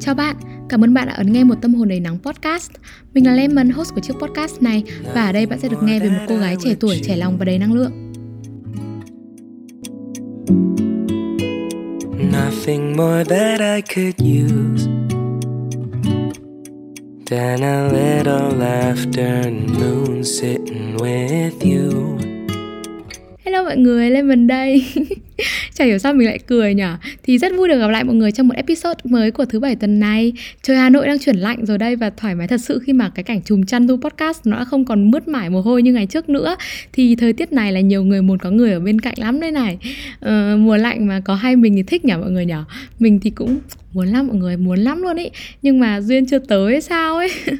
Chào bạn, cảm ơn bạn đã ấn nghe một tâm hồn đầy nắng podcast. Mình là Lemon, host của chiếc podcast này và ở đây bạn sẽ được nghe về một cô gái trẻ tuổi, trẻ lòng và đầy năng lượng. Nothing more that I could use than a little laughter moon sitting with you. Hello mọi người, Lemon đây Chả hiểu sao mình lại cười nhỉ? Thì rất vui được gặp lại mọi người trong một episode mới của thứ bảy tuần này. Trời Hà Nội đang chuyển lạnh rồi đây Và thoải mái thật sự khi mà cái cảnh chùm chăn thu podcast Nó đã không còn mướt mải mồ hôi như ngày trước nữa. Thì thời tiết này là nhiều người muốn có người ở bên cạnh lắm đây này. Ờ, Mùa lạnh mà có hai mình thì thích nhỉ mọi người nhỉ? Mình thì cũng muốn lắm, mọi người muốn lắm luôn ý. Nhưng mà duyên chưa tới sao ấy.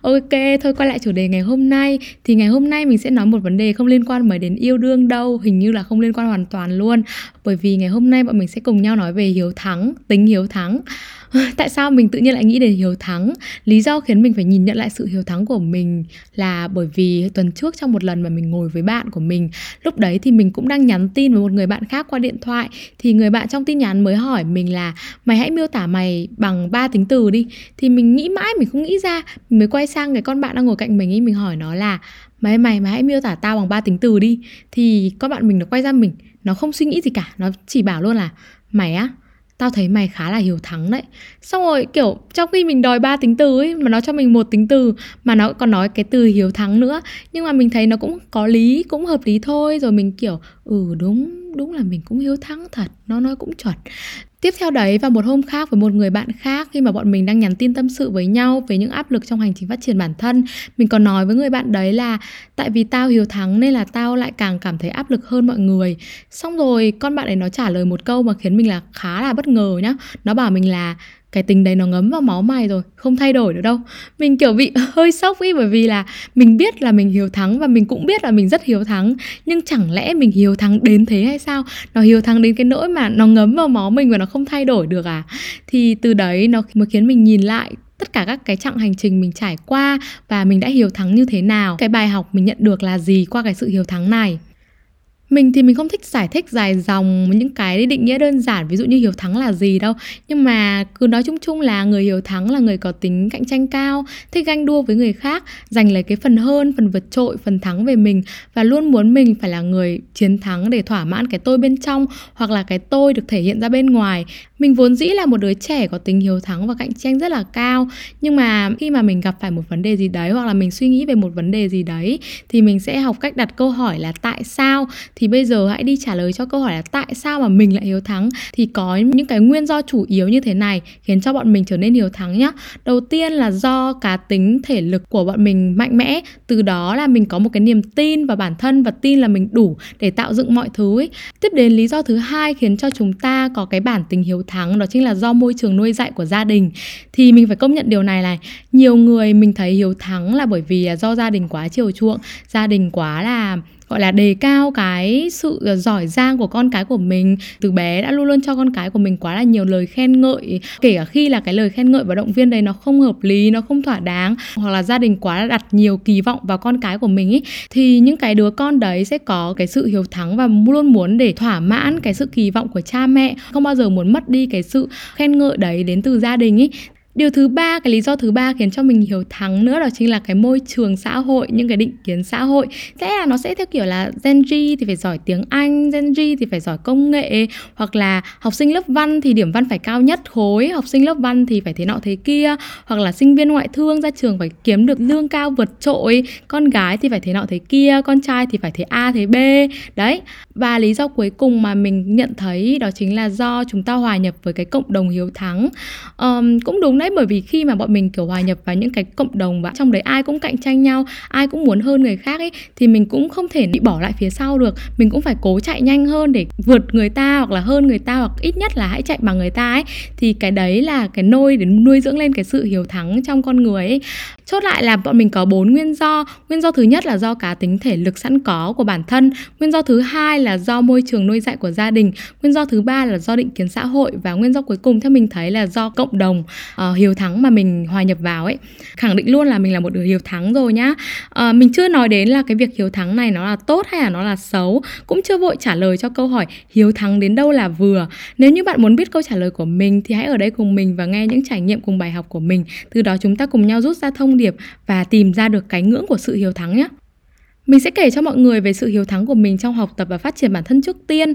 Ok, thôi quay lại chủ đề ngày hôm nay. Thì ngày hôm nay mình sẽ nói một vấn đề không liên quan mới đến yêu đương đâu. Hình như là không liên quan hoàn toàn luôn. Bởi vì ngày hôm nay bọn mình sẽ cùng nhau nói về hiếu thắng, tính hiếu thắng. tại sao mình tự nhiên lại nghĩ đến hiếu thắng? Lý do khiến mình phải nhìn nhận lại sự hiếu thắng của mình là bởi vì tuần trước trong một lần mà mình ngồi với bạn của mình, lúc đấy thì mình cũng đang nhắn tin với một người bạn khác qua điện thoại. Thì người bạn trong tin nhắn mới hỏi mình là, mày hãy miêu tả mày bằng ba tính từ đi. Thì mình nghĩ mãi mình không nghĩ ra. Mình mới quay sang cái con bạn đang ngồi cạnh mình ấy, mình hỏi nó là, mày mày mày hãy miêu tả tao bằng ba tính từ đi. Thì con bạn mình nó quay ra mình, nó không suy nghĩ gì cả. Nó chỉ bảo luôn là, mày á tao thấy mày khá là hiếu thắng đấy. Xong rồi, kiểu, trong khi mình đòi ba tính từ ấy, mà nó cho mình một tính từ, mà nó còn nói cái từ hiếu thắng nữa, nhưng mà mình thấy nó cũng có lý, cũng hợp lý thôi. Rồi mình kiểu ừ đúng đúng là mình cũng hiếu thắng thật. Nó nói cũng chuẩn. Tiếp theo đấy vào một hôm khác với một người bạn khác khi mà bọn mình đang nhắn tin tâm sự với nhau về những áp lực trong hành trình phát triển bản thân, mình còn nói với người bạn đấy là tại vì tao hiếu thắng nên là tao lại càng cảm thấy áp lực hơn mọi người. Xong rồi con bạn ấy nó trả lời một câu mà khiến mình là khá là bất ngờ nhá. Nó bảo mình là cái tính đấy nó ngấm vào máu mày rồi, không thay đổi được đâu. Mình, kiểu, bị hơi sốc ý, bởi vì là mình biết là mình hiếu thắng và mình cũng biết là mình rất hiếu thắng, nhưng chẳng lẽ mình hiếu thắng đến thế hay sao? Nó hiếu thắng đến cái nỗi mà nó ngấm vào máu mình và nó không thay đổi được à? Thì từ đấy nó mới khiến mình nhìn lại tất cả các cái chặng hành trình mình trải qua và mình đã hiếu thắng như thế nào. Cái bài học mình nhận được là gì qua cái sự hiếu thắng này? Mình thì mình không thích giải thích dài dòng những cái định nghĩa đơn giản, ví dụ như hiếu thắng là gì đâu. Nhưng mà cứ nói chung chung là người hiếu thắng là người có tính cạnh tranh cao, thích ganh đua với người khác, giành lấy cái phần hơn, phần vượt trội, phần thắng về mình. Và luôn muốn mình phải là người chiến thắng để thỏa mãn cái tôi bên trong, hoặc là cái tôi được thể hiện ra bên ngoài. Mình vốn dĩ là một đứa trẻ có tính hiếu thắng và cạnh tranh rất là cao. Nhưng mà khi mà mình gặp phải một vấn đề gì đấy, hoặc là mình suy nghĩ về một vấn đề gì đấy, thì mình sẽ học cách đặt câu hỏi là tại sao thì bây giờ hãy đi trả lời cho câu hỏi là tại sao mà mình lại hiếu thắng? Thì có những cái nguyên do chủ yếu như thế này khiến cho bọn mình trở nên hiếu thắng nhá. Đầu tiên là do cá tính thể lực của bọn mình mạnh mẽ, từ đó là mình có một cái niềm tin vào bản thân và tin là mình đủ để tạo dựng mọi thứ ấy. tiếp đến lý do thứ hai khiến cho chúng ta có cái bản tính hiếu thắng, đó chính là do môi trường nuôi dạy của gia đình. Thì mình phải công nhận điều này này, nhiều người mình thấy hiếu thắng là bởi vì do gia đình quá chiều chuộng, gia đình quá là gọi là đề cao cái sự ờ, giỏi giang của con cái của mình. Từ bé đã luôn luôn cho con cái của mình quá là nhiều lời khen ngợi, kể cả khi là cái lời khen ngợi và động viên đấy nó không hợp lý, nó không thỏa đáng, hoặc là gia đình quá là đặt nhiều kỳ vọng vào con cái của mình ý, thì những cái đứa con đấy sẽ có cái sự hiếu thắng và luôn muốn để thỏa mãn cái sự kỳ vọng của cha mẹ. Không bao giờ muốn mất đi cái sự khen ngợi đấy đến từ gia đình ý điều thứ ba, cái lý do thứ ba khiến cho mình hiểu thắng nữa đó chính là cái môi trường xã hội, những cái định kiến xã hội. Sẽ là nó sẽ theo kiểu là Gen Z thì phải giỏi tiếng Anh, Gen Z thì phải giỏi công nghệ, hoặc là học sinh lớp văn thì điểm văn phải cao nhất khối, học sinh lớp văn thì phải thế nọ thế kia, hoặc là sinh viên ngoại thương ra trường phải kiếm được lương cao vượt trội, con gái thì phải thế nọ thế kia, con trai thì phải thế A, thế B. Đấy và lý do cuối cùng mà mình nhận thấy đó chính là do chúng ta hòa nhập với cái cộng đồng hiếu thắng. Um, cũng đúng đấy bởi vì khi mà bọn mình kiểu hòa nhập vào những cái cộng đồng và trong đấy ai cũng cạnh tranh nhau ai cũng muốn hơn người khác ấy thì mình cũng không thể bị bỏ lại phía sau được. Mình cũng phải cố chạy nhanh hơn để vượt người ta hoặc là hơn người ta hoặc ít nhất là hãy chạy bằng người ta ấy. Thì cái đấy là cái nôi để nuôi dưỡng lên cái sự hiếu thắng trong con người ấy chốt lại là bọn mình có bốn nguyên do. Nguyên do thứ nhất là do cá tính thể lực sẵn có của bản thân. Nguyên do thứ hai là do môi trường nuôi dạy của gia đình. Nguyên do thứ ba là do định kiến xã hội. Và nguyên do cuối cùng theo mình thấy là do cộng đồng uh, hiếu thắng mà mình hòa nhập vào ấy. Khẳng định luôn là mình là một đứa hiếu thắng rồi nhá. Uh, mình chưa nói đến là cái việc hiếu thắng này nó là tốt hay là nó là xấu. Cũng chưa vội trả lời cho câu hỏi hiếu thắng đến đâu là vừa. Nếu như bạn muốn biết câu trả lời của mình thì hãy ở đây cùng mình và nghe những trải nghiệm cùng bài học của mình. Từ đó chúng ta cùng nhau rút ra thông điệp và tìm ra được cái ngưỡng của sự hiếu thắng nhé. Mình sẽ kể cho mọi người về sự hiếu thắng của mình trong học tập và phát triển bản thân trước tiên.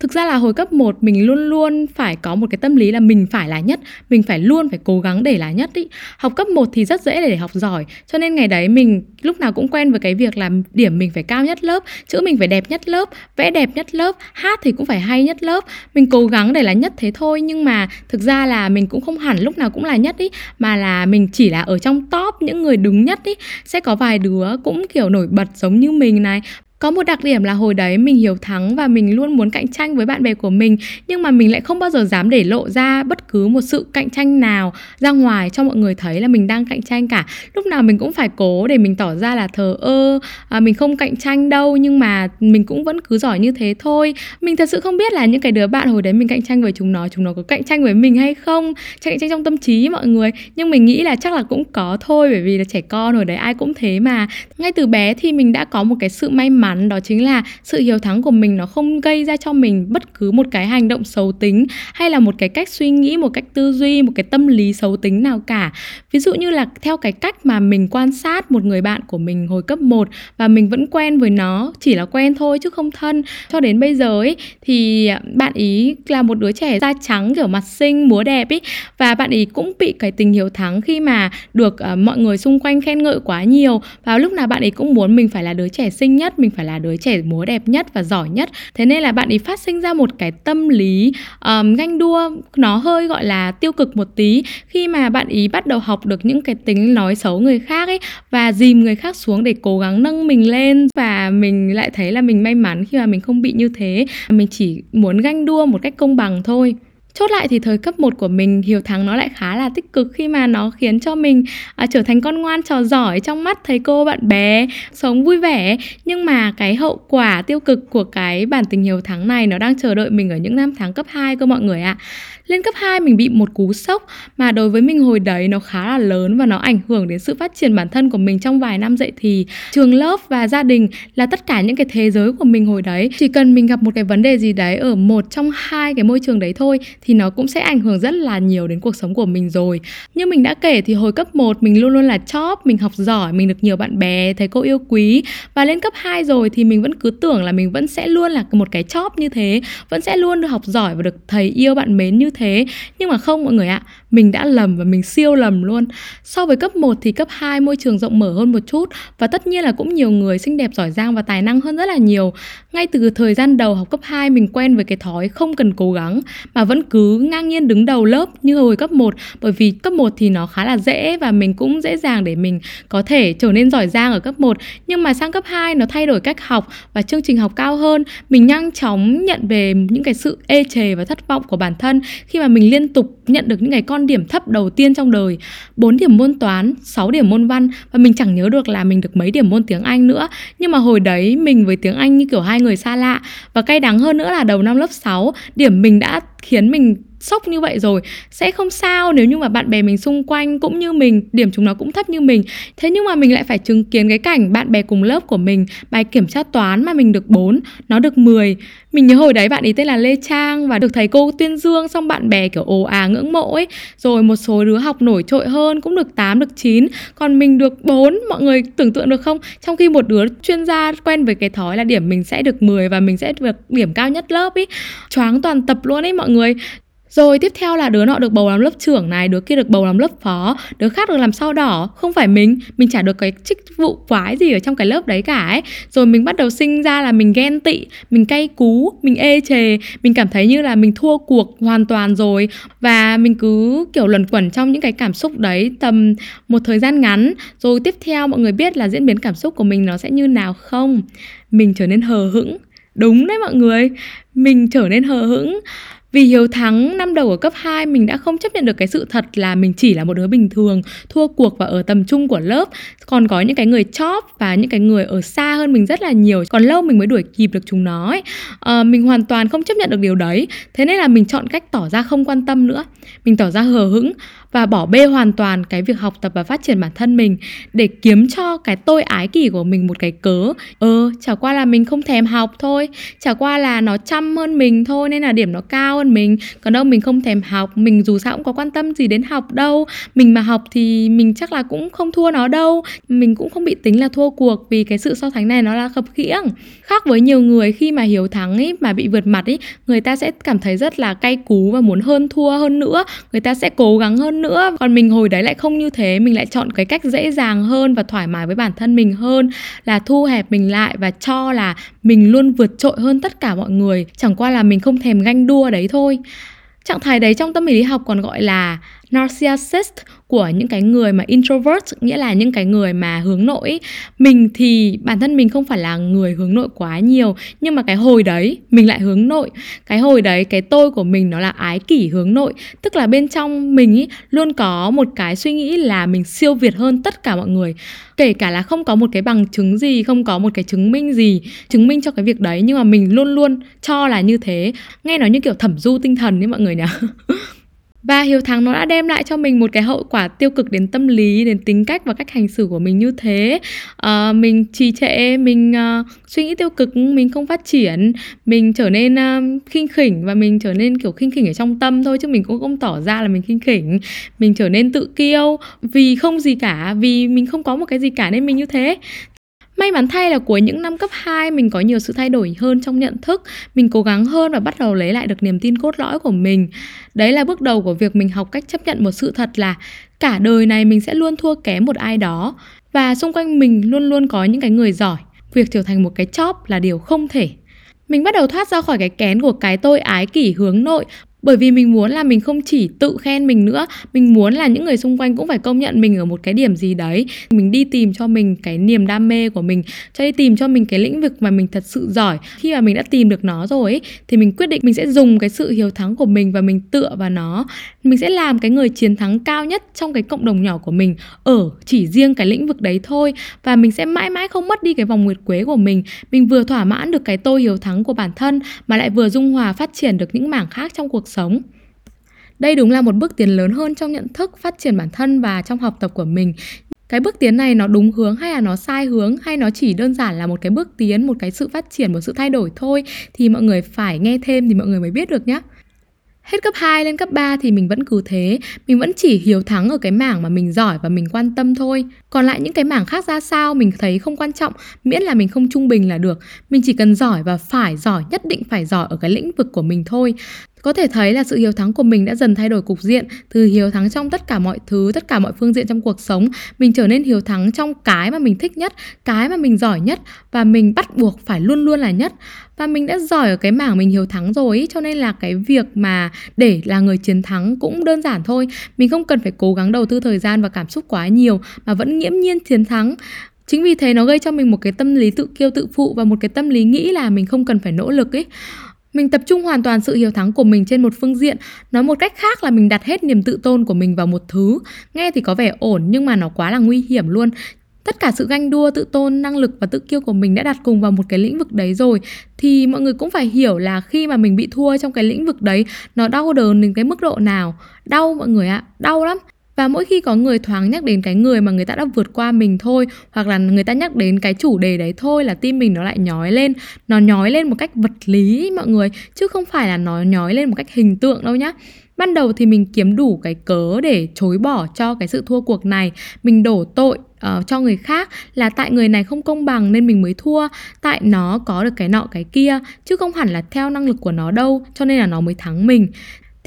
Thực ra là hồi cấp 1 mình luôn luôn phải có một cái tâm lý là mình phải là nhất, mình phải luôn phải cố gắng để là nhất ý. Học cấp 1 thì rất dễ để học giỏi, cho nên ngày đấy mình lúc nào cũng quen với cái việc là điểm mình phải cao nhất lớp, chữ mình phải đẹp nhất lớp, vẽ đẹp nhất lớp, hát thì cũng phải hay nhất lớp. Mình cố gắng để là nhất thế thôi nhưng mà thực ra là mình cũng không hẳn lúc nào cũng là nhất ý, mà là mình chỉ là ở trong top những người đứng nhất ý. Sẽ có vài đứa cũng kiểu nổi bật giống như mình này có một đặc điểm là hồi đấy mình hiếu thắng và mình luôn muốn cạnh tranh với bạn bè của mình nhưng mà mình lại không bao giờ dám để lộ ra bất cứ một sự cạnh tranh nào ra ngoài cho mọi người thấy là mình đang cạnh tranh cả. Lúc nào mình cũng phải cố để mình tỏ ra là thờ ơ à, mình không cạnh tranh đâu nhưng mà mình cũng vẫn cứ giỏi như thế thôi. Mình thật sự không biết là những cái đứa bạn hồi đấy mình cạnh tranh với chúng nó chúng nó có cạnh tranh với mình hay không cạnh tranh trong tâm trí mọi người. Nhưng mình nghĩ là chắc là cũng có thôi bởi vì là trẻ con hồi đấy ai cũng thế mà. Ngay từ bé thì mình đã có một cái sự may mắn mắn đó chính là sự hiếu thắng của mình nó không gây ra cho mình bất cứ một cái hành động xấu tính hay là một cái cách suy nghĩ một cách tư duy một cái tâm lý xấu tính nào cả. Ví dụ như là theo cái cách mà mình quan sát một người bạn của mình hồi cấp 1 và mình vẫn quen với nó chỉ là quen thôi chứ không thân cho đến bây giờ ấy thì bạn ý là một đứa trẻ da trắng kiểu mặt xinh múa đẹp ấy và bạn ý cũng bị cái tình hiếu thắng khi mà được uh, mọi người xung quanh khen ngợi quá nhiều. Và lúc nào bạn ấy cũng muốn mình phải là đứa trẻ xinh nhất mình phải là đứa trẻ múa đẹp nhất và giỏi nhất. Thế nên là bạn ấy phát sinh ra một cái tâm lý um, ganh đua nó hơi gọi là tiêu cực một tí. Khi mà bạn ý bắt đầu học được những cái tính nói xấu người khác ấy và dìm người khác xuống để cố gắng nâng mình lên và mình lại thấy là mình may mắn khi mà mình không bị như thế. Mình chỉ muốn ganh đua một cách công bằng thôi. Chốt lại thì thời cấp 1 của mình Hiếu Thắng nó lại khá là tích cực khi mà nó khiến cho mình à, trở thành con ngoan trò giỏi trong mắt thầy cô bạn bè, sống vui vẻ. Nhưng mà cái hậu quả tiêu cực của cái bản tình Hiếu Thắng này nó đang chờ đợi mình ở những năm tháng cấp 2 cơ mọi người ạ. À. Lên cấp 2 mình bị một cú sốc mà đối với mình hồi đấy nó khá là lớn và nó ảnh hưởng đến sự phát triển bản thân của mình trong vài năm dậy thì. Trường lớp và gia đình là tất cả những cái thế giới của mình hồi đấy. Chỉ cần mình gặp một cái vấn đề gì đấy ở một trong hai cái môi trường đấy thôi thì nó cũng sẽ ảnh hưởng rất là nhiều đến cuộc sống của mình rồi. Như mình đã kể thì hồi cấp 1 mình luôn luôn là top, mình học giỏi, mình được nhiều bạn bè, thầy cô yêu quý và lên cấp 2 rồi thì mình vẫn cứ tưởng là mình vẫn sẽ luôn là một cái top như thế, vẫn sẽ luôn được học giỏi và được thầy yêu bạn mến như thế nhưng mà không mọi người ạ mình đã lầm và mình siêu lầm luôn. So với cấp 1 thì cấp 2 môi trường rộng mở hơn một chút và tất nhiên là cũng nhiều người xinh đẹp giỏi giang và tài năng hơn rất là nhiều. Ngay từ thời gian đầu học cấp 2 mình quen với cái thói không cần cố gắng mà vẫn cứ ngang nhiên đứng đầu lớp như hồi cấp 1 bởi vì cấp 1 thì nó khá là dễ và mình cũng dễ dàng để mình có thể trở nên giỏi giang ở cấp 1 nhưng mà sang cấp 2 nó thay đổi cách học và chương trình học cao hơn. Mình nhanh chóng nhận về những cái sự ê chề và thất vọng của bản thân khi mà mình liên tục nhận được những cái con điểm thấp đầu tiên trong đời 4 điểm môn toán 6 điểm môn văn. Và mình chẳng nhớ được là mình được mấy điểm môn tiếng Anh nữa. Nhưng mà hồi đấy mình với tiếng Anh như kiểu hai người xa lạ. Và cay đắng hơn nữa là đầu năm lớp 6 điểm mình đã khiến mình sốc như vậy rồi. Sẽ không sao nếu như mà bạn bè mình xung quanh cũng như mình, điểm chúng nó cũng thấp như mình. Thế nhưng mà mình lại phải chứng kiến cái cảnh bạn bè cùng lớp của mình, bài kiểm tra toán mà mình được 4 nó được 10 mình nhớ hồi đấy bạn ấy tên là Lê Trang và được thầy cô tuyên dương, xong bạn bè kiểu ồ à ngưỡng mộ ấy. Rồi một số đứa học nổi trội hơn cũng được 8 được 9 còn mình được 4 mọi người tưởng tượng được không? Trong khi một đứa chuyên gia quen với cái thói là điểm mình sẽ được 10 và mình sẽ được điểm cao nhất lớp ấy. Choáng toàn tập luôn ấy mọi người rồi tiếp theo là đứa nọ được bầu làm lớp trưởng này, đứa kia được bầu làm lớp phó, đứa khác được làm sao đỏ, không phải mình, mình chả được cái chức vụ quái gì ở trong cái lớp đấy cả ấy. Rồi mình bắt đầu sinh ra là mình ghen tị, mình cay cú, mình ê chề, mình cảm thấy như là mình thua cuộc hoàn toàn rồi và mình cứ kiểu luẩn quẩn trong những cái cảm xúc đấy tầm một thời gian ngắn. Rồi tiếp theo mọi người biết là diễn biến cảm xúc của mình nó sẽ như nào không? Mình trở nên hờ hững. Đúng đấy mọi người, mình trở nên hờ hững vì hiếu thắng năm đầu ở cấp 2 mình đã không chấp nhận được cái sự thật là mình chỉ là một đứa bình thường, thua cuộc và ở tầm trung của lớp. Còn có những cái người chóp và những cái người ở xa hơn mình rất là nhiều, còn lâu mình mới đuổi kịp được chúng nó ấy. À, mình hoàn toàn không chấp nhận được điều đấy. Thế nên là mình chọn cách tỏ ra không quan tâm nữa. Mình tỏ ra hờ hững và bỏ bê hoàn toàn cái việc học tập và phát triển bản thân mình để kiếm cho cái tôi ái kỷ của mình một cái cớ. Ờ chả qua là mình không thèm học thôi, chả qua là nó chăm hơn mình thôi nên là điểm nó cao hơn mình. Còn đâu mình không thèm học, mình dù sao cũng có quan tâm gì đến học đâu. Mình mà học thì mình chắc là cũng không thua nó đâu. Mình cũng không bị tính là thua cuộc vì cái sự so sánh này nó là khập khiễng. Khác với nhiều người khi mà hiếu thắng ấy, mà bị vượt mặt ấy, người ta sẽ cảm thấy rất là cay cú và muốn hơn thua hơn nữa. Người ta sẽ cố gắng hơn nữa. Còn mình hồi đấy lại không như thế, mình lại chọn cái cách dễ dàng hơn và thoải mái với bản thân mình hơn, là thu hẹp mình lại và cho là mình luôn vượt trội hơn tất cả mọi người. Chẳng qua là mình không thèm ganh đua đấy thôi. Trạng thái đấy trong tâm lý học còn gọi là narcissist của những cái người mà introvert, nghĩa là những cái người mà hướng nội. Mình thì bản thân mình không phải là người hướng nội quá nhiều, nhưng mà cái hồi đấy mình lại hướng nội. Cái hồi đấy cái tôi của mình nó là ái kỷ hướng nội. Tức là bên trong mình ý, luôn có một cái suy nghĩ là mình siêu việt hơn tất cả mọi người. Kể cả là không có một cái bằng chứng gì, không có một cái chứng minh gì, chứng minh cho cái việc đấy, nhưng mà mình luôn luôn cho là như thế. Nghe nói như kiểu thẩm du tinh thần ấy mọi người nhỉ? và hiếu thắng nó đã đem lại cho mình một cái hậu quả tiêu cực đến tâm lý đến tính cách và cách hành xử của mình như thế. À, mình trì trệ mình uh, suy nghĩ tiêu cực mình không phát triển mình trở nên uh, khinh khỉnh và mình trở nên kiểu khinh khỉnh ở trong tâm thôi chứ mình cũng không tỏ ra là mình khinh khỉnh. Mình trở nên tự kiêu vì không gì cả vì mình không có một cái gì cả nên mình như thế. May mắn thay là cuối những năm cấp 2 mình có nhiều sự thay đổi hơn trong nhận thức, mình cố gắng hơn và bắt đầu lấy lại được niềm tin cốt lõi của mình. Đấy là bước đầu của việc mình học cách chấp nhận một sự thật là cả đời này mình sẽ luôn thua kém một ai đó và xung quanh mình luôn luôn có những cái người giỏi. Việc trở thành một cái chóp là điều không thể. Mình bắt đầu thoát ra khỏi cái kén của cái tôi ái kỷ hướng nội bởi vì mình muốn là mình không chỉ tự khen mình nữa mình muốn là những người xung quanh cũng phải công nhận mình ở một cái điểm gì đấy. Mình đi tìm cho mình cái niềm đam mê của mình cho đi tìm cho mình cái lĩnh vực mà mình thật sự giỏi. Khi mà mình đã tìm được nó rồi ấy, thì mình quyết định mình sẽ dùng cái sự hiếu thắng của mình và mình tựa vào nó. Mình sẽ làm cái người chiến thắng cao nhất trong cái cộng đồng nhỏ của mình ở chỉ riêng cái lĩnh vực đấy thôi. Và mình sẽ mãi mãi không mất đi cái vòng nguyệt quế của mình. Mình vừa thỏa mãn được cái tôi hiếu thắng của bản thân mà lại vừa dung hòa phát triển được những mảng khác trong cuộc sống. Đây đúng là một bước tiến lớn hơn trong nhận thức, phát triển bản thân và trong học tập của mình. Cái bước tiến này nó đúng hướng hay là nó sai hướng, hay nó chỉ đơn giản là một cái bước tiến, một cái sự phát triển, một sự thay đổi thôi? Thì mọi người phải nghe thêm thì mọi người mới biết được nhé Hết cấp 2 lên cấp 3 thì mình vẫn cứ thế. Mình vẫn chỉ hiếu thắng ở cái mảng mà mình giỏi và mình quan tâm thôi. Còn lại những cái mảng khác ra sao mình thấy không quan trọng, Miễn là mình không trung bình là được. Mình chỉ cần giỏi và phải giỏi, Nhất định phải giỏi ở cái lĩnh vực của mình thôi có thể thấy là sự hiếu thắng của mình đã dần thay đổi cục diện từ hiếu thắng trong tất cả mọi thứ, tất cả mọi phương diện trong cuộc sống, mình trở nên hiếu thắng trong cái mà mình thích nhất, cái mà mình giỏi nhất và mình bắt buộc phải luôn luôn là nhất. Và mình đã giỏi ở cái mảng mình hiếu thắng rồi ý, cho nên là cái việc mà để là người chiến thắng cũng đơn giản thôi. Mình không cần phải cố gắng đầu tư thời gian và cảm xúc quá nhiều mà vẫn nghiễm nhiên chiến thắng chính vì thế nó gây cho mình một cái tâm lý tự kiêu tự phụ và một cái tâm lý nghĩ là mình không cần phải nỗ lực ấy mình tập trung hoàn toàn sự hiếu thắng của mình trên một phương diện. Nói một cách khác là mình đặt hết niềm tự tôn của mình vào một thứ. Nghe thì có vẻ ổn, nhưng mà nó quá là nguy hiểm luôn. Tất cả sự ganh đua, tự tôn, năng lực và tự kiêu của mình đã đặt cùng vào một cái lĩnh vực đấy rồi. Thì mọi người cũng phải hiểu là khi mà mình bị thua trong cái lĩnh vực đấy, nó đau đớn đến cái mức độ nào. Đau mọi người ạ, đau lắm và mỗi khi có người thoáng nhắc đến cái người mà người ta đã vượt qua mình thôi hoặc là người ta nhắc đến cái chủ đề đấy thôi là tim mình nó lại nhói lên. Nó nhói lên một cách vật lý mọi người chứ không phải là nó nhói lên một cách hình tượng đâu nhá. Ban đầu thì mình kiếm đủ cái cớ để chối bỏ cho cái sự thua cuộc này. Mình đổ tội uh, cho người khác là tại người này không công bằng nên mình mới thua. Tại nó có được cái nọ cái kia chứ không hẳn là theo năng lực của nó đâu cho nên là nó mới thắng mình.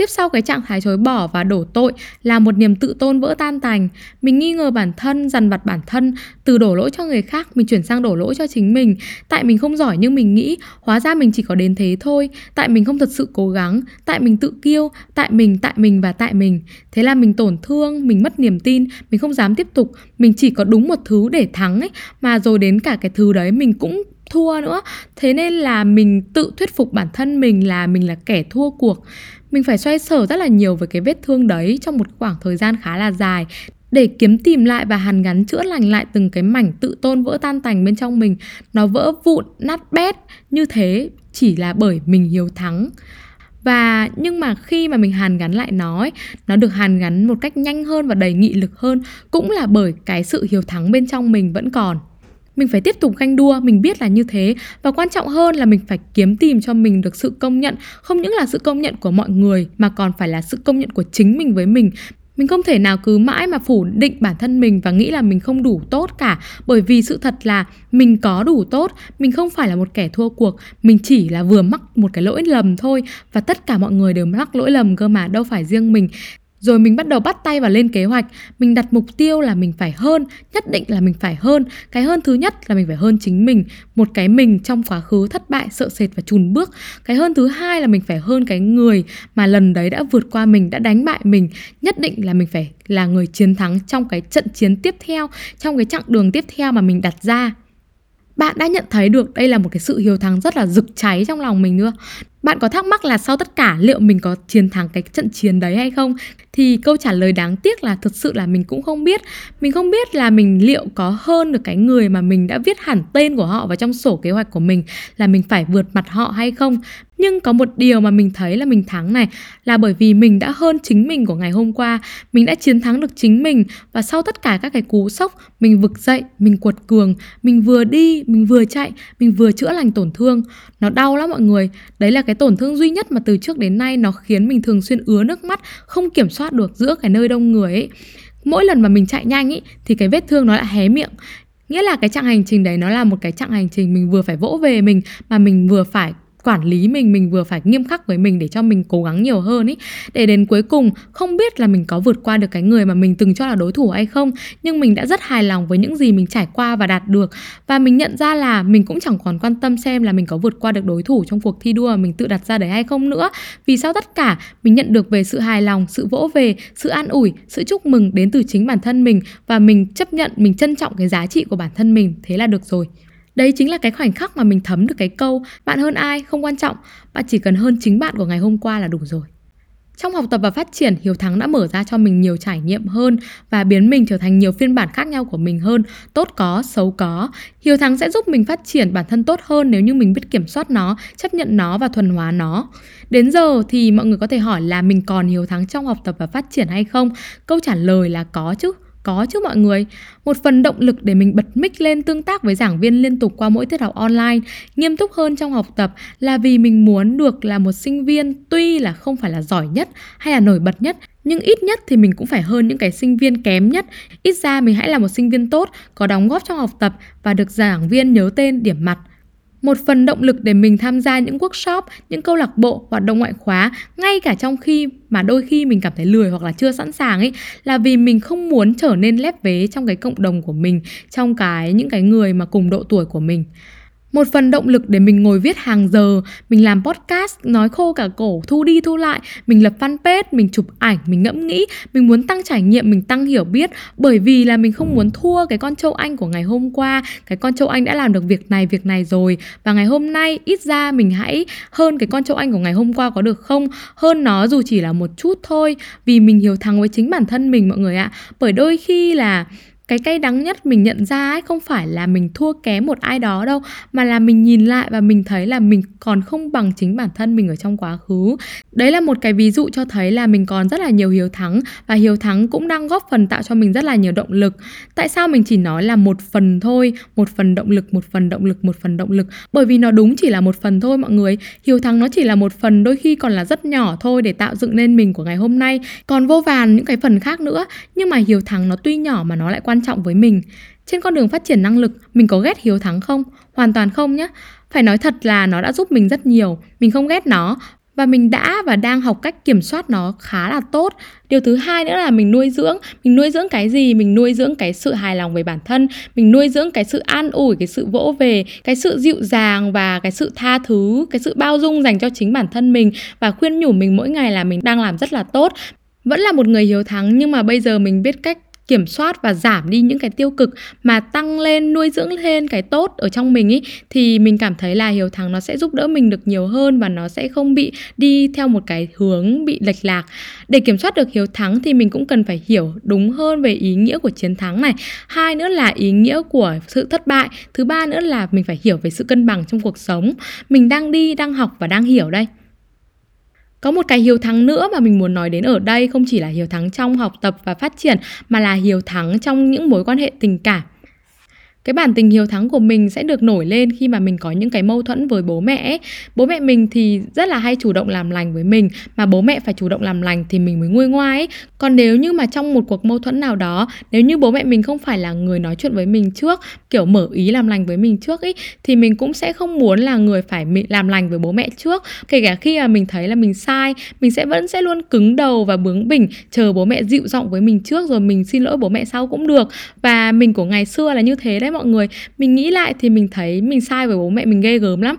Tiếp sau cái trạng thái chối bỏ và đổ tội là một niềm tự tôn vỡ tan tành. Mình nghi ngờ bản thân, dằn vặt bản thân, từ đổ lỗi cho người khác mình chuyển sang đổ lỗi cho chính mình. Tại mình không giỏi như mình nghĩ, hóa ra mình chỉ có đến thế thôi. Tại mình không thật sự cố gắng, tại mình tự kiêu, tại mình, tại mình và tại mình. Thế là mình tổn thương, mình mất niềm tin, mình không dám tiếp tục, mình chỉ có đúng một thứ để thắng ấy, mà rồi đến cả cái thứ đấy mình cũng thua nữa thế nên là mình tự thuyết phục bản thân mình là mình là kẻ thua cuộc mình phải xoay sở rất là nhiều với cái vết thương đấy trong một khoảng thời gian khá là dài để kiếm tìm lại và hàn gắn chữa lành lại từng cái mảnh tự tôn vỡ tan tành bên trong mình. Nó vỡ vụn nát bét như thế chỉ là bởi mình hiếu thắng. Và nhưng mà khi mà mình hàn gắn lại nó ấy, nó được hàn gắn một cách nhanh hơn và đầy nghị lực hơn cũng là bởi cái sự hiếu thắng bên trong mình vẫn còn mình phải tiếp tục ganh đua, mình biết là như thế. Và quan trọng hơn là mình phải kiếm tìm cho mình được sự công nhận, không những là sự công nhận của mọi người, mà còn phải là sự công nhận của chính mình với mình. Mình không thể nào cứ mãi mà phủ định bản thân mình và nghĩ là mình không đủ tốt cả, bởi vì sự thật là mình có đủ tốt. Mình không phải là một kẻ thua cuộc, mình chỉ là vừa mắc một cái lỗi lầm thôi. Và tất cả mọi người đều mắc lỗi lầm cơ mà, đâu phải riêng mình rồi mình bắt đầu bắt tay và lên kế hoạch. Mình đặt mục tiêu là mình phải hơn, nhất định là mình phải hơn. Cái hơn thứ nhất là mình phải hơn chính mình. Một cái mình trong quá khứ thất bại, sợ sệt và chùn bước. Cái hơn thứ hai là mình phải hơn cái người mà lần đấy đã vượt qua mình, đã đánh bại mình. Nhất định là mình phải là người chiến thắng trong cái trận chiến tiếp theo, trong cái chặng đường tiếp theo mà mình đặt ra. Bạn đã nhận thấy được đây là một cái sự hiếu thắng rất là rực cháy trong lòng mình nữa bạn có thắc mắc là sau tất cả liệu mình có chiến thắng cái trận chiến đấy hay không? Thì câu trả lời đáng tiếc là thực sự là mình cũng không biết. Mình không biết là mình liệu có hơn được cái người mà mình đã viết hẳn tên của họ vào trong sổ kế hoạch của mình, là mình phải vượt mặt họ hay không. Nhưng có một điều mà mình thấy là mình thắng này là bởi vì mình đã hơn chính mình của ngày hôm qua, mình đã chiến thắng được chính mình và sau tất cả các cái cú sốc, mình vực dậy, mình quật cường, mình vừa đi, mình vừa chạy, mình vừa chữa lành tổn thương. Nó đau lắm mọi người. Đấy là cái tổn thương duy nhất mà từ trước đến nay nó khiến mình thường xuyên ứa nước mắt, không kiểm soát được giữa cái nơi đông người ấy mỗi lần mà mình chạy nhanh ý thì cái vết thương nó lại hé miệng nghĩa là cái chặng hành trình đấy nó là một cái chặng hành trình mình vừa phải vỗ về mình mà mình vừa phải quản lý mình mình vừa phải nghiêm khắc với mình để cho mình cố gắng nhiều hơn ý. Để đến cuối cùng, không biết là mình có vượt qua được cái người mà mình từng cho là đối thủ hay không, nhưng mình đã rất hài lòng với những gì mình trải qua và đạt được. Và mình nhận ra là mình cũng chẳng còn quan tâm xem là mình có vượt qua được đối thủ trong cuộc thi đua mà mình tự đặt ra đấy hay không nữa. Vì sau tất cả, mình nhận được về sự hài lòng, sự vỗ về, sự an ủi, sự chúc mừng đến từ chính bản thân mình và mình chấp nhận, mình trân trọng cái giá trị của bản thân mình. Thế là được rồi. Đấy chính là cái khoảnh khắc mà mình thấm được cái câu Bạn hơn ai không quan trọng Bạn chỉ cần hơn chính bạn của ngày hôm qua là đủ rồi trong học tập và phát triển, Hiếu Thắng đã mở ra cho mình nhiều trải nghiệm hơn và biến mình trở thành nhiều phiên bản khác nhau của mình hơn, tốt có, xấu có. Hiếu Thắng sẽ giúp mình phát triển bản thân tốt hơn nếu như mình biết kiểm soát nó, chấp nhận nó và thuần hóa nó. Đến giờ thì mọi người có thể hỏi là mình còn Hiếu Thắng trong học tập và phát triển hay không? Câu trả lời là có chứ. Có chứ mọi người, một phần động lực để mình bật mic lên tương tác với giảng viên liên tục qua mỗi tiết học online, nghiêm túc hơn trong học tập là vì mình muốn được là một sinh viên tuy là không phải là giỏi nhất hay là nổi bật nhất, nhưng ít nhất thì mình cũng phải hơn những cái sinh viên kém nhất. Ít ra mình hãy là một sinh viên tốt, có đóng góp trong học tập và được giảng viên nhớ tên điểm mặt một phần động lực để mình tham gia những workshop, những câu lạc bộ, hoạt động ngoại khóa ngay cả trong khi mà đôi khi mình cảm thấy lười hoặc là chưa sẵn sàng ấy là vì mình không muốn trở nên lép vế trong cái cộng đồng của mình, trong cái những cái người mà cùng độ tuổi của mình một phần động lực để mình ngồi viết hàng giờ, mình làm podcast, nói khô cả cổ, thu đi thu lại, mình lập fanpage, mình chụp ảnh, mình ngẫm nghĩ, mình muốn tăng trải nghiệm, mình tăng hiểu biết. Bởi vì là mình không muốn thua cái con châu anh của ngày hôm qua, cái con châu anh đã làm được việc này việc này rồi. Và ngày hôm nay, ít ra mình hãy hơn cái con châu anh của ngày hôm qua có được không? Hơn nó dù chỉ là một chút thôi, vì mình hiểu thắng với chính bản thân mình, mọi người ạ. Bởi đôi khi là cái cay đắng nhất mình nhận ra ấy không phải là mình thua kém một ai đó đâu, mà là mình nhìn lại và mình thấy là mình còn không bằng chính bản thân mình ở trong quá khứ. Đấy là một cái ví dụ cho thấy là mình còn rất là nhiều hiếu thắng, và hiếu thắng cũng đang góp phần tạo cho mình rất là nhiều động lực. Tại sao mình chỉ nói là một phần thôi, một phần động lực, một phần động lực, một phần động lực? Bởi vì nó đúng chỉ là một phần thôi mọi người. Hiếu thắng nó chỉ là một phần, đôi khi còn là rất nhỏ thôi để tạo dựng nên mình của ngày hôm nay. Còn vô vàn những cái phần khác nữa, nhưng mà hiếu thắng nó tuy nhỏ mà nó lại quan trọng với mình. Trên con đường phát triển năng lực, mình có ghét hiếu thắng không? Hoàn toàn không nhé phải nói thật là nó đã giúp mình rất nhiều. Mình không ghét nó. Và mình đã và đang học cách kiểm soát nó khá là tốt. Điều thứ hai nữa là mình nuôi dưỡng. Mình nuôi dưỡng cái gì? Mình nuôi dưỡng cái sự hài lòng về bản thân. Mình nuôi dưỡng cái sự an ủi, cái sự vỗ về, cái sự dịu dàng và cái sự tha thứ, cái sự bao dung dành cho chính bản thân mình và khuyên nhủ mình mỗi ngày là mình đang làm rất là tốt. Vẫn là một người hiếu thắng nhưng mà bây giờ mình biết cách kiểm soát và giảm đi những cái tiêu cực mà tăng lên, nuôi dưỡng lên cái tốt ở trong mình ý, thì mình cảm thấy là hiếu thắng nó sẽ giúp đỡ mình được nhiều hơn và nó sẽ không bị đi theo một cái hướng bị lệch lạc. Để kiểm soát được hiếu thắng thì mình cũng cần phải hiểu đúng hơn về ý nghĩa của chiến thắng này. Hai nữa là ý nghĩa của sự thất bại, thứ ba nữa là mình phải hiểu về sự cân bằng trong cuộc sống. Mình đang đi, đang học và đang hiểu đây có một cái hiếu thắng nữa mà mình muốn nói đến ở đây không chỉ là hiếu thắng trong học tập và phát triển, mà là hiếu thắng trong những mối quan hệ tình cảm cái bản tình hiếu thắng của mình sẽ được nổi lên khi mà mình có những cái mâu thuẫn với bố mẹ ấy. bố mẹ mình thì rất là hay chủ động làm lành với mình, mà bố mẹ phải chủ động làm lành thì mình mới nguôi ngoai ấy còn nếu như mà trong một cuộc mâu thuẫn nào đó, nếu như bố mẹ mình không phải là người nói chuyện với mình trước, kiểu mở ý làm lành với mình trước ấy thì mình cũng sẽ không muốn là người phải làm lành với bố mẹ trước. Kể cả khi mà mình thấy là mình sai, mình sẽ vẫn sẽ luôn cứng đầu và bướng bỉnh, chờ bố mẹ dịu giọng với mình trước rồi mình xin lỗi bố mẹ sau cũng được. Và mình của ngày xưa là như thế đấy mọi người. Mình nghĩ lại thì mình thấy mình sai với bố mẹ mình ghê gớm lắm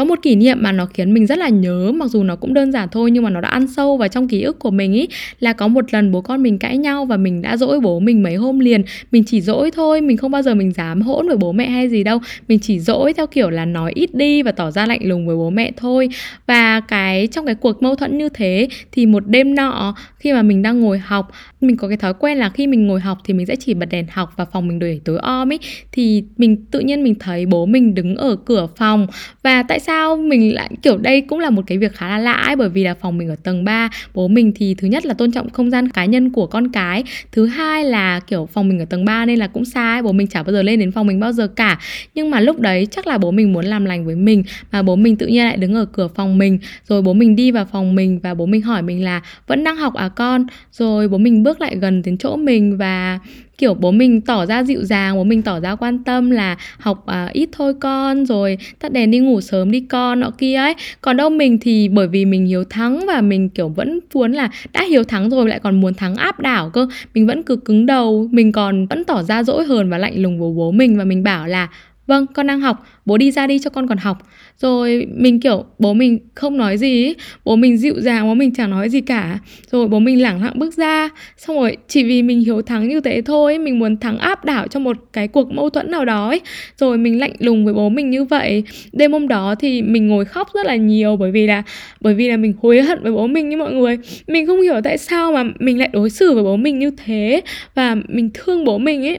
có một kỷ niệm mà nó khiến mình rất là nhớ, mặc dù nó cũng đơn giản thôi nhưng mà nó đã ăn sâu vào trong ký ức của mình ý, là có một lần bố con mình cãi nhau và mình đã dỗi bố mình mấy hôm liền. Mình chỉ dỗi thôi, mình không bao giờ mình dám hỗn với bố mẹ hay gì đâu. Mình chỉ dỗi theo kiểu là nói ít đi và tỏ ra lạnh lùng với bố mẹ thôi. Và cái, trong cái cuộc mâu thuẫn như thế thì một đêm nọ, khi mà mình đang ngồi học, mình có cái thói quen là khi mình ngồi học thì mình sẽ chỉ bật đèn học và phòng mình để tối om ấy thì mình, tự nhiên mình thấy bố mình đứng ở cửa phòng. Và tại sao sao mình lại, kiểu, đây cũng là một cái việc khá là lạ ấy, bởi vì là phòng mình ở tầng 3 bố mình thì thứ nhất là tôn trọng không gian cá nhân của con cái, thứ hai là, kiểu, phòng mình ở tầng 3 nên là cũng xa ấy, bố mình chả bao giờ lên đến phòng mình bao giờ cả. Nhưng mà lúc đấy chắc là bố mình muốn làm lành với mình, mà bố mình tự nhiên lại đứng ở cửa phòng mình, rồi bố mình đi vào phòng mình và bố mình hỏi mình là, vẫn đang học à con? Rồi bố mình bước lại gần đến chỗ mình và kiểu bố mình tỏ ra dịu dàng bố mình tỏ ra quan tâm là học à, ít thôi con rồi tắt đèn đi ngủ sớm đi con nọ kia ấy. Còn đâu mình thì bởi vì mình hiếu thắng và mình kiểu vẫn muốn là đã hiếu thắng rồi lại còn muốn thắng áp đảo cơ. Mình vẫn cứ cứng đầu mình còn vẫn tỏ ra dỗi hờn và lạnh lùng với bố mình và mình bảo là vâng con đang học. Bố đi ra đi cho con còn học. Rồi mình, kiểu, bố mình không nói gì bố mình dịu dàng, bố mình chẳng nói gì cả. Rồi bố mình lẳng lặng bước ra. Xong rồi chỉ vì mình hiếu thắng như thế thôi, mình muốn thắng áp đảo cho một cái cuộc mâu thuẫn nào đó ấy. Rồi mình lạnh lùng với bố mình như vậy. Đêm hôm đó thì mình ngồi khóc rất là nhiều bởi vì là, bởi vì là mình hối hận với bố mình như mọi người. Mình không hiểu tại sao mà mình lại đối xử với bố mình như thế và mình thương bố mình ấy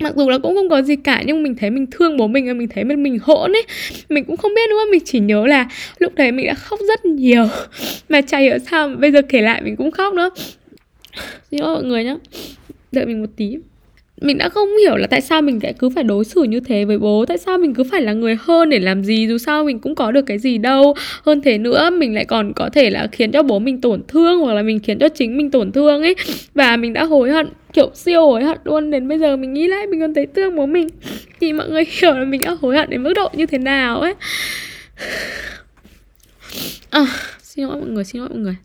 mặc dù là cũng không có gì cả, nhưng mình thấy mình thương bố mình và mình thấy mình mình hỗn ấy. Mình cũng không biết nữa, mình chỉ nhớ là lúc đấy mình đã khóc rất nhiều. Mà chả hiểu sao bây giờ kể lại mình cũng khóc nữa. Xin lỗi mọi người nhá. Đợi mình một tí mình đã không hiểu là tại sao mình lại cứ phải đối xử như thế với bố. Tại sao mình cứ phải là người hơn để làm gì? Dù sao mình cũng có được cái gì đâu. Hơn thế nữa mình lại còn có thể là khiến cho bố mình tổn thương hoặc là mình khiến cho chính mình tổn thương ấy. Và mình đã hối hận kiểu siêu hối hận luôn. Đến bây giờ mình nghĩ lại mình còn thấy thương bố mình. Thì mọi người hiểu là mình đã hối hận đến mức độ như thế nào ấy. À, xin lỗi mọi người xin lỗi mọi người.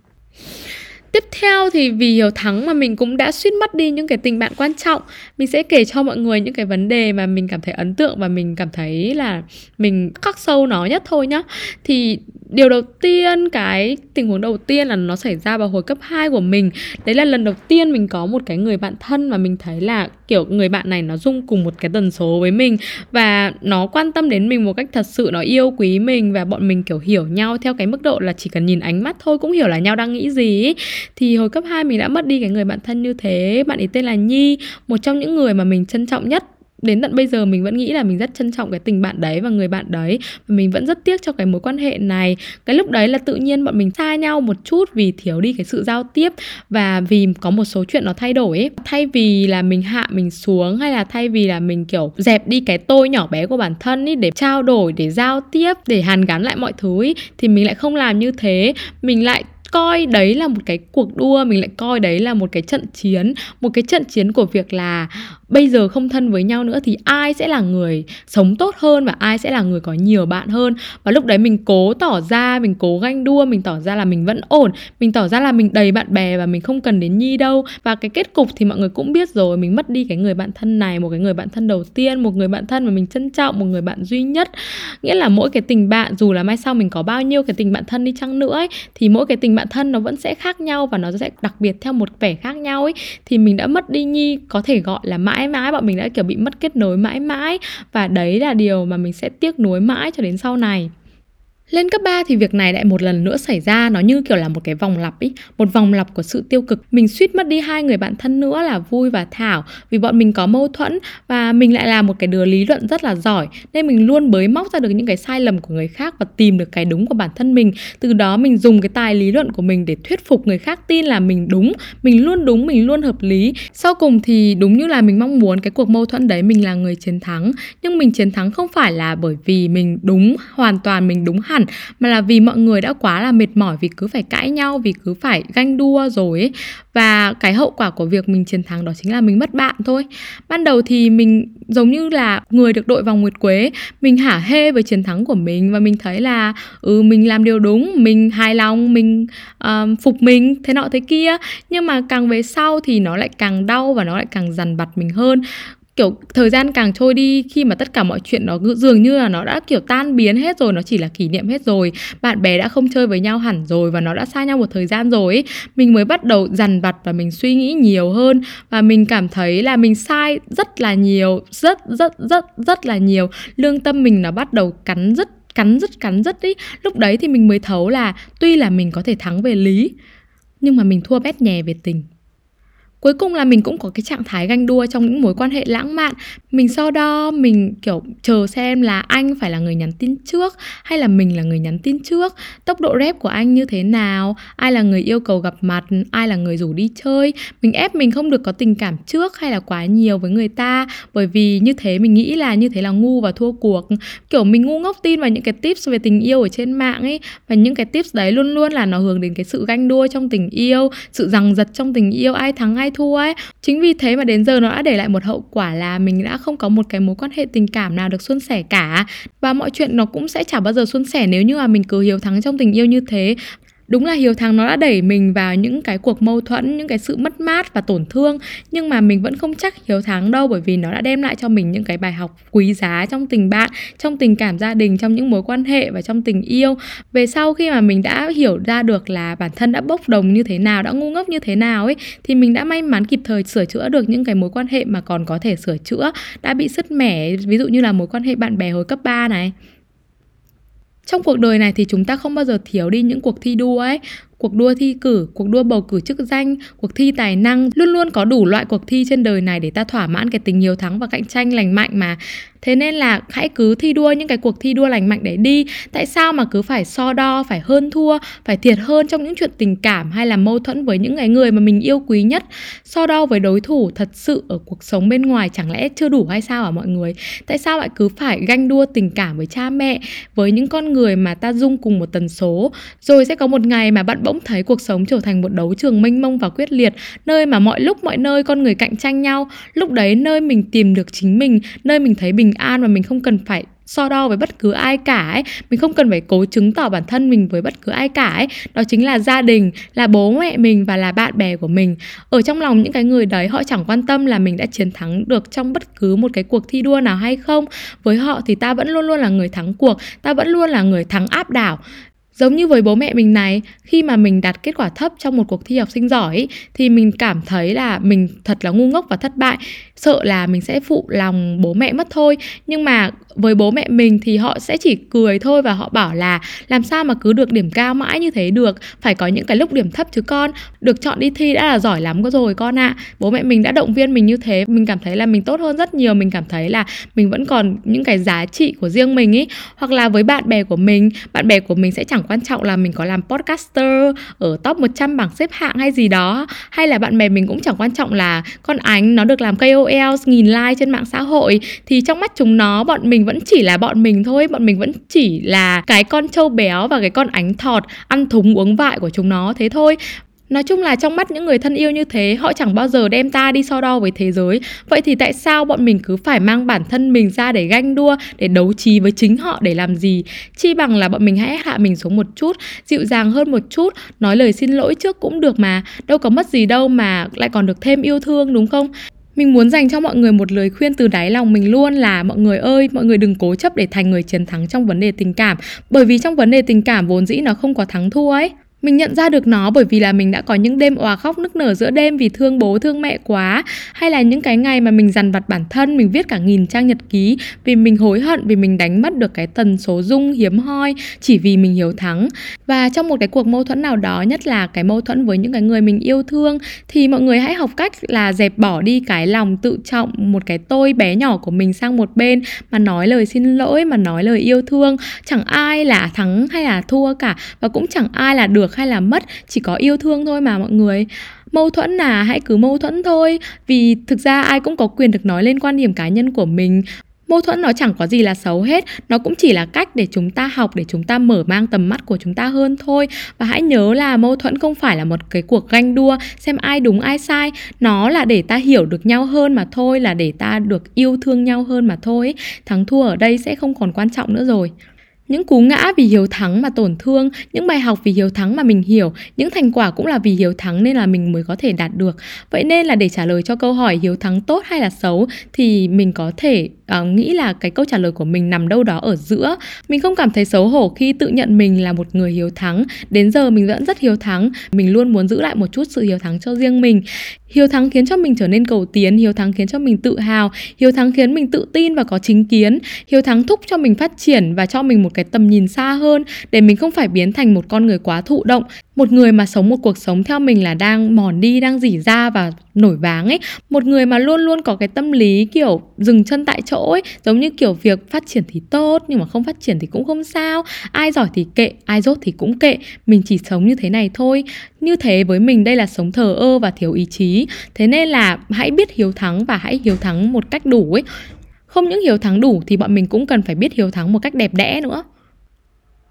Tiếp theo thì vì hiểu thắng mà mình cũng đã suýt mất đi những cái tình bạn quan trọng. Mình sẽ kể cho mọi người những cái vấn đề mà mình cảm thấy ấn tượng và mình cảm thấy là mình khắc sâu nó nhất thôi nhá. Thì điều đầu tiên, cái tình huống đầu tiên là nó xảy ra vào hồi cấp 2 của mình. Đấy là lần đầu tiên mình có một cái người bạn thân mà mình thấy là, kiểu, người bạn này nó dung cùng một cái tần số với mình và nó quan tâm đến mình một cách thật sự, nó yêu quý mình và bọn mình, kiểu, hiểu nhau theo cái mức độ là chỉ cần nhìn ánh mắt thôi cũng hiểu là nhau đang nghĩ gì ấy. thì hồi cấp 2 mình đã mất đi cái người bạn thân như thế. Bạn ấy tên là Nhi, một trong những người mà mình trân trọng nhất đến tận bây giờ mình vẫn nghĩ là mình rất trân trọng cái tình bạn đấy và người bạn đấy. Và mình vẫn rất tiếc cho cái mối quan hệ này. Cái lúc đấy là tự nhiên bọn mình xa nhau một chút vì thiếu đi cái sự giao tiếp và vì có một số chuyện nó thay đổi ấy. Thay vì là mình hạ mình xuống hay là thay vì là mình kiểu dẹp đi cái tôi nhỏ bé của bản thân ấy để trao đổi để giao tiếp để hàn gắn lại mọi thứ ấy, thì mình lại không làm như thế. Mình lại coi đấy là một cái cuộc đua mình lại coi đấy là một cái trận chiến. Một cái trận chiến của việc là bây giờ không thân với nhau nữa thì ai sẽ là người sống tốt hơn và ai sẽ là người có nhiều bạn hơn? Và lúc đấy mình cố tỏ ra mình cố ganh đua mình tỏ ra là mình vẫn ổn mình tỏ ra là mình đầy bạn bè và mình không cần đến nhi đâu. Và cái kết cục thì mọi người cũng biết rồi mình mất đi cái người bạn thân này một cái người bạn thân đầu tiên một người bạn thân mà mình trân trọng một người bạn duy nhất. Nghĩa là mỗi cái tình bạn dù là mai sau mình có bao nhiêu cái tình bạn thân đi chăng nữa ấy, thì mỗi cái tình bạn thân nó vẫn sẽ khác nhau và nó sẽ đặc biệt theo một vẻ khác nhau ấy. Thì mình đã mất đi nhi có thể gọi là mãi mãi bọn mình đã, kiểu, bị mất kết nối mãi mãi. Và đấy là điều mà mình sẽ tiếc nuối mãi cho đến sau này lên cấp 3 thì việc này lại một lần nữa xảy ra Nó như kiểu là một cái vòng lặp ý Một vòng lặp của sự tiêu cực. Mình suýt mất đi hai người bạn thân nữa là Vui và Thảo Vì bọn mình có mâu thuẫn Và mình lại là một cái đứa lý luận rất là giỏi Nên mình luôn bới móc ra được những cái sai lầm của người khác Và tìm được cái đúng của bản thân mình. Từ đó mình dùng cái tài lý luận của mình Để thuyết phục người khác tin là mình đúng Mình luôn đúng, mình luôn hợp lý. Sau cùng thì đúng như là mình mong muốn Cái cuộc mâu thuẫn đấy mình là người chiến thắng. Nhưng mình chiến thắng không phải là bởi vì mình đúng Hoàn toàn mình đúng hẳn mà là vì mọi người đã quá là mệt mỏi vì cứ phải cãi nhau vì cứ phải ganh đua rồi ấy. Và cái hậu quả của việc mình chiến thắng đó chính là mình mất bạn thôi. Ban đầu thì mình giống như là người được đội vòng nguyệt quế mình hả hê với chiến thắng của mình và mình thấy là ừ mình làm điều đúng mình hài lòng mình um, phục mình thế nọ thế kia. Nhưng mà càng về sau thì nó lại càng đau và nó lại càng dằn vặt mình hơn kiểu thời gian càng trôi đi, khi mà tất cả mọi chuyện nó dường như là nó đã, kiểu, tan biến hết rồi, nó chỉ là kỷ niệm hết rồi. Bạn bè đã không chơi với nhau hẳn rồi và nó đã xa nhau một thời gian rồi ấy. mình mới bắt đầu dằn vặt và mình suy nghĩ nhiều hơn và mình cảm thấy là mình sai rất là nhiều, rất rất rất rất là nhiều. Lương tâm mình nó bắt đầu cắn rất cắn rất cắn rất ý lúc đấy thì mình mới thấu là tuy là mình có thể thắng về lý, nhưng mà mình thua bét nhè về tình cuối cùng là mình cũng có cái trạng thái ganh đua trong những mối quan hệ lãng mạn. Mình so đo, mình, kiểu, chờ xem là anh phải là người nhắn tin trước hay là mình là người nhắn tin trước, tốc độ rep của anh như thế nào, ai là người yêu cầu gặp mặt, ai là người rủ đi chơi. Mình ép mình không được có tình cảm trước hay là quá nhiều với người ta, bởi vì như thế mình nghĩ là như thế là ngu và thua cuộc. Kiểu, mình ngu ngốc tin vào những cái tips về tình yêu ở trên mạng ấy, và những cái tips đấy luôn luôn là nó hướng đến cái sự ganh đua trong tình yêu, sự rằng giật trong tình yêu, ai thắng ai thua ấy. Chính vì thế mà đến giờ nó đã để lại một hậu quả là mình đã không có một cái mối quan hệ tình cảm nào được suôn sẻ cả. Và mọi chuyện nó cũng sẽ chả bao giờ suôn sẻ nếu như mà mình cứ hiếu thắng trong tình yêu như thế đúng là hiếu thắng nó đã đẩy mình vào những cái cuộc mâu thuẫn, những cái sự mất mát và tổn thương, nhưng mà mình vẫn không chắc hiếu thắng đâu, bởi vì nó đã đem lại cho mình những cái bài học quý giá trong tình bạn, trong tình cảm gia đình, trong những mối quan hệ và trong tình yêu. Về sau khi mà mình đã hiểu ra được là bản thân đã bốc đồng như thế nào, đã ngu ngốc như thế nào ấy, thì mình đã may mắn kịp thời sửa chữa được những cái mối quan hệ mà còn có thể sửa chữa, đã bị sứt mẻ. Ví dụ như là mối quan hệ bạn bè hồi cấp 3 này trong cuộc đời này thì chúng ta không bao giờ thiếu đi những cuộc thi đua ấy cuộc đua thi cử, cuộc đua bầu cử chức danh, cuộc thi tài năng, luôn luôn có đủ loại cuộc thi trên đời này để ta thỏa mãn cái tình hiếu thắng và cạnh tranh lành mạnh mà. Thế nên là hãy cứ thi đua những cái cuộc thi đua lành mạnh để đi. Tại sao mà cứ phải so đo, phải hơn thua, phải thiệt hơn trong những chuyện tình cảm hay là mâu thuẫn với những cái người mà mình yêu quý nhất. So đo với đối thủ thật sự ở cuộc sống bên ngoài chẳng lẽ chưa đủ hay sao hả mọi người? Tại sao lại cứ phải ganh đua tình cảm với cha mẹ, với những con người mà ta dung cùng một tần số, rồi sẽ có một ngày mà bạn bỗng thấy cuộc sống trở thành một đấu trường mênh mông và quyết liệt, nơi mà mọi lúc, mọi nơi con người cạnh tranh nhau. Lúc đấy nơi mình tìm được chính mình, nơi mình thấy bình an và mình không cần phải so đo với bất cứ ai cả ấy. Mình không cần phải cố chứng tỏ bản thân mình với bất cứ ai cả ấy. Đó chính là gia đình, là bố mẹ mình và là bạn bè của mình. Ở trong lòng những cái người đấy, họ chẳng quan tâm là mình đã chiến thắng được trong bất cứ một cái cuộc thi đua nào hay không. Với họ thì ta vẫn luôn luôn là người thắng cuộc, ta vẫn luôn là người thắng áp đảo. Giống như với bố mẹ mình này, khi mà mình đạt kết quả thấp trong một cuộc thi học sinh giỏi ý, thì mình cảm thấy là mình thật là ngu ngốc và thất bại, sợ là mình sẽ phụ lòng bố mẹ mất thôi. Nhưng mà với bố mẹ mình thì họ sẽ chỉ cười thôi và họ bảo là làm sao mà cứ được điểm cao mãi như thế được, phải có những cái lúc điểm thấp chứ con, được chọn đi thi đã là giỏi lắm rồi con ạ. À. Bố mẹ mình đã động viên mình như thế, mình cảm thấy là mình tốt hơn rất nhiều, mình cảm thấy là mình vẫn còn những cái giá trị của riêng mình ý. Hoặc là với bạn bè của mình, bạn bè của mình sẽ chẳng quan trọng là mình có làm podcaster ở top 100 bảng xếp hạng hay gì đó hay là bạn bè mình cũng chẳng quan trọng là con ánh nó được làm KOL nghìn like trên mạng xã hội thì trong mắt chúng nó bọn mình vẫn chỉ là bọn mình thôi bọn mình vẫn chỉ là cái con trâu béo và cái con ánh thọt ăn thúng uống vại của chúng nó thế thôi Nói chung là trong mắt những người thân yêu như thế, họ chẳng bao giờ đem ta đi so đo với thế giới. Vậy thì tại sao bọn mình cứ phải mang bản thân mình ra để ganh đua, để đấu trí với chính họ để làm gì? Chi bằng là bọn mình hãy hạ mình xuống một chút, dịu dàng hơn một chút, nói lời xin lỗi trước cũng được mà. Đâu có mất gì đâu mà lại còn được thêm yêu thương đúng không? Mình muốn dành cho mọi người một lời khuyên từ đáy lòng mình luôn là mọi người ơi, mọi người đừng cố chấp để thành người chiến thắng trong vấn đề tình cảm, bởi vì trong vấn đề tình cảm vốn dĩ nó không có thắng thua ấy. Mình nhận ra được nó bởi vì là mình đã có những đêm òa khóc nức nở giữa đêm vì thương bố thương mẹ quá Hay là những cái ngày mà mình dằn vặt bản thân, mình viết cả nghìn trang nhật ký Vì mình hối hận vì mình đánh mất được cái tần số dung hiếm hoi chỉ vì mình hiếu thắng. Và trong một cái cuộc mâu thuẫn nào đó, nhất là cái mâu thuẫn với những cái người mình yêu thương Thì mọi người hãy học cách là dẹp bỏ đi cái lòng tự trọng, một cái tôi bé nhỏ của mình sang một bên Mà nói lời xin lỗi, mà nói lời yêu thương. Chẳng ai là thắng hay là thua cả Và cũng chẳng ai là được hay là mất, chỉ có yêu thương thôi mà mọi người. Mâu thuẫn là hãy cứ mâu thuẫn thôi. Vì thực ra ai cũng có quyền được nói lên quan điểm cá nhân của mình. Mâu thuẫn nó chẳng có gì là xấu hết. Nó cũng chỉ là cách để chúng ta học, để chúng ta mở mang tầm mắt của chúng ta hơn thôi. Và hãy nhớ là mâu thuẫn không phải là một cái cuộc ganh đua, xem ai đúng, ai sai. Nó là để ta hiểu được nhau hơn mà thôi, là để ta được yêu thương nhau hơn mà thôi. Thắng thua ở đây sẽ không còn quan trọng nữa rồi những cú ngã vì hiếu thắng mà tổn thương những bài học vì hiếu thắng mà mình hiểu những thành quả cũng là vì hiếu thắng nên là mình mới có thể đạt được. Vậy nên là để trả lời cho câu hỏi hiếu thắng tốt hay là xấu thì mình có thể uh, nghĩ là cái câu trả lời của mình nằm đâu đó ở giữa. Mình không cảm thấy xấu hổ khi tự nhận mình là một người hiếu thắng. Đến giờ mình vẫn rất hiếu thắng. Mình luôn muốn giữ lại một chút sự hiếu thắng cho riêng mình. Hiếu thắng khiến cho mình trở nên cầu tiến hiếu thắng khiến cho mình tự hào hiếu thắng khiến mình tự tin và có chính kiến hiếu thắng thúc cho mình phát triển và cho mình một cái tầm nhìn xa hơn để mình không phải biến thành một con người quá thụ động. Một người mà sống một cuộc sống theo mình là đang mòn đi, đang dỉ ra và nổi váng ấy. Một người mà luôn luôn có cái tâm lý kiểu dừng chân tại chỗ ấy, giống như kiểu việc phát triển thì tốt nhưng mà không phát triển thì cũng không sao. Ai giỏi thì kệ, ai dốt thì cũng kệ. Mình chỉ sống như thế này thôi. Như thế với mình đây là sống thờ ơ và thiếu ý chí. Thế nên là hãy biết hiếu thắng và hãy hiếu thắng một cách đủ ấy không những hiếu thắng đủ thì bọn mình cũng cần phải biết hiếu thắng một cách đẹp đẽ nữa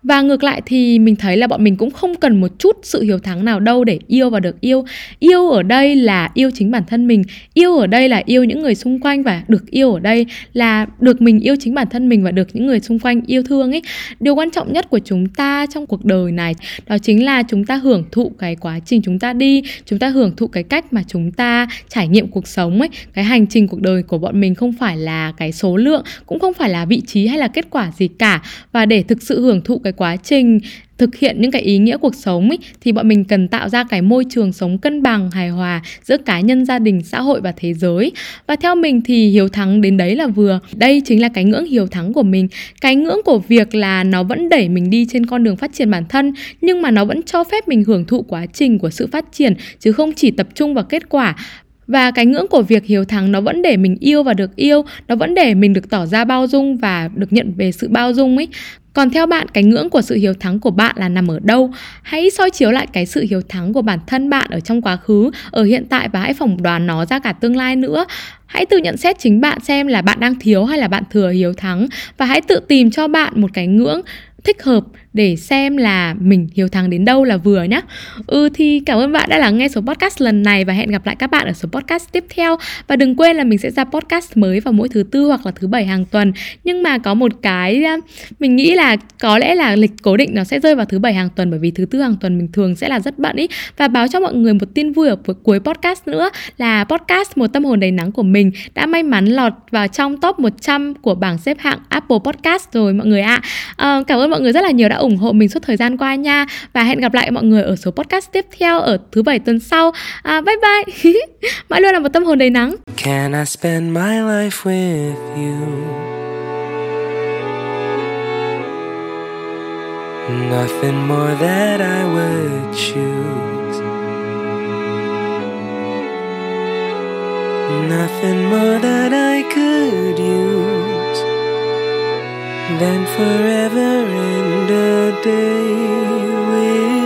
và ngược lại thì mình thấy là bọn mình cũng không cần một chút sự hiếu thắng nào đâu để yêu và được yêu. Yêu ở đây là yêu chính bản thân mình. Yêu ở đây là yêu những người xung quanh và được yêu ở đây là được mình yêu chính bản thân mình và được những người xung quanh yêu thương ấy. Điều quan trọng nhất của chúng ta trong cuộc đời này đó chính là chúng ta hưởng thụ cái quá trình chúng ta đi, chúng ta hưởng thụ cái cách mà chúng ta trải nghiệm cuộc sống ấy. Cái hành trình cuộc đời của bọn mình không phải là cái số lượng, cũng không phải là vị trí hay là kết quả gì cả. Và để thực sự hưởng thụ cái quá trình thực hiện những cái ý nghĩa cuộc sống ý, thì bọn mình cần tạo ra cái môi trường sống cân bằng hài hòa giữa cá nhân gia đình xã hội và thế giới. Và theo mình thì hiếu thắng đến đấy là vừa. Đây chính là cái ngưỡng hiếu thắng của mình. Cái ngưỡng của việc là nó vẫn đẩy mình đi trên con đường phát triển bản thân nhưng mà nó vẫn cho phép mình hưởng thụ quá trình của sự phát triển chứ không chỉ tập trung vào kết quả. Và cái ngưỡng của việc hiếu thắng nó vẫn để mình yêu và được yêu nó vẫn để mình được tỏ ra bao dung và được nhận về sự bao dung ấy còn theo bạn, cái ngưỡng của sự hiếu thắng của bạn là nằm ở đâu? Hãy soi chiếu lại cái sự hiếu thắng của bản thân bạn ở trong quá khứ, ở hiện tại và hãy phỏng đoán nó ra cả tương lai nữa. Hãy tự nhận xét chính bạn xem là bạn đang thiếu hay là bạn thừa hiếu thắng và hãy tự tìm cho bạn một cái ngưỡng thích hợp để xem là mình hiếu thắng đến đâu là vừa nhá. Ừ thì cảm ơn bạn đã lắng nghe số podcast lần này và hẹn gặp lại các bạn ở số podcast tiếp theo. Và đừng quên là mình sẽ ra podcast mới vào mỗi thứ tư hoặc là thứ bảy hàng tuần. Nhưng mà có một cái mình nghĩ là có lẽ là lịch cố định nó sẽ rơi vào thứ bảy hàng tuần bởi vì thứ tư hàng tuần mình thường sẽ là rất bận ý và báo cho mọi người một tin vui ở cuối podcast nữa là podcast một tâm hồn đầy nắng của mình đã may mắn lọt vào trong top 100 của bảng xếp hạng Apple Podcast rồi mọi người ạ. À. À, cảm ơn mọi người rất là nhiều đã ủng hộ mình suốt thời gian qua nha. Và hẹn gặp lại mọi người ở số podcast tiếp theo ở thứ bảy tuần sau. À, bye bye. Mãi luôn là một tâm hồn đầy nắng. Can I spend my life with you? Nothing more that I would choose. Nothing more that I could use. than forever and a day with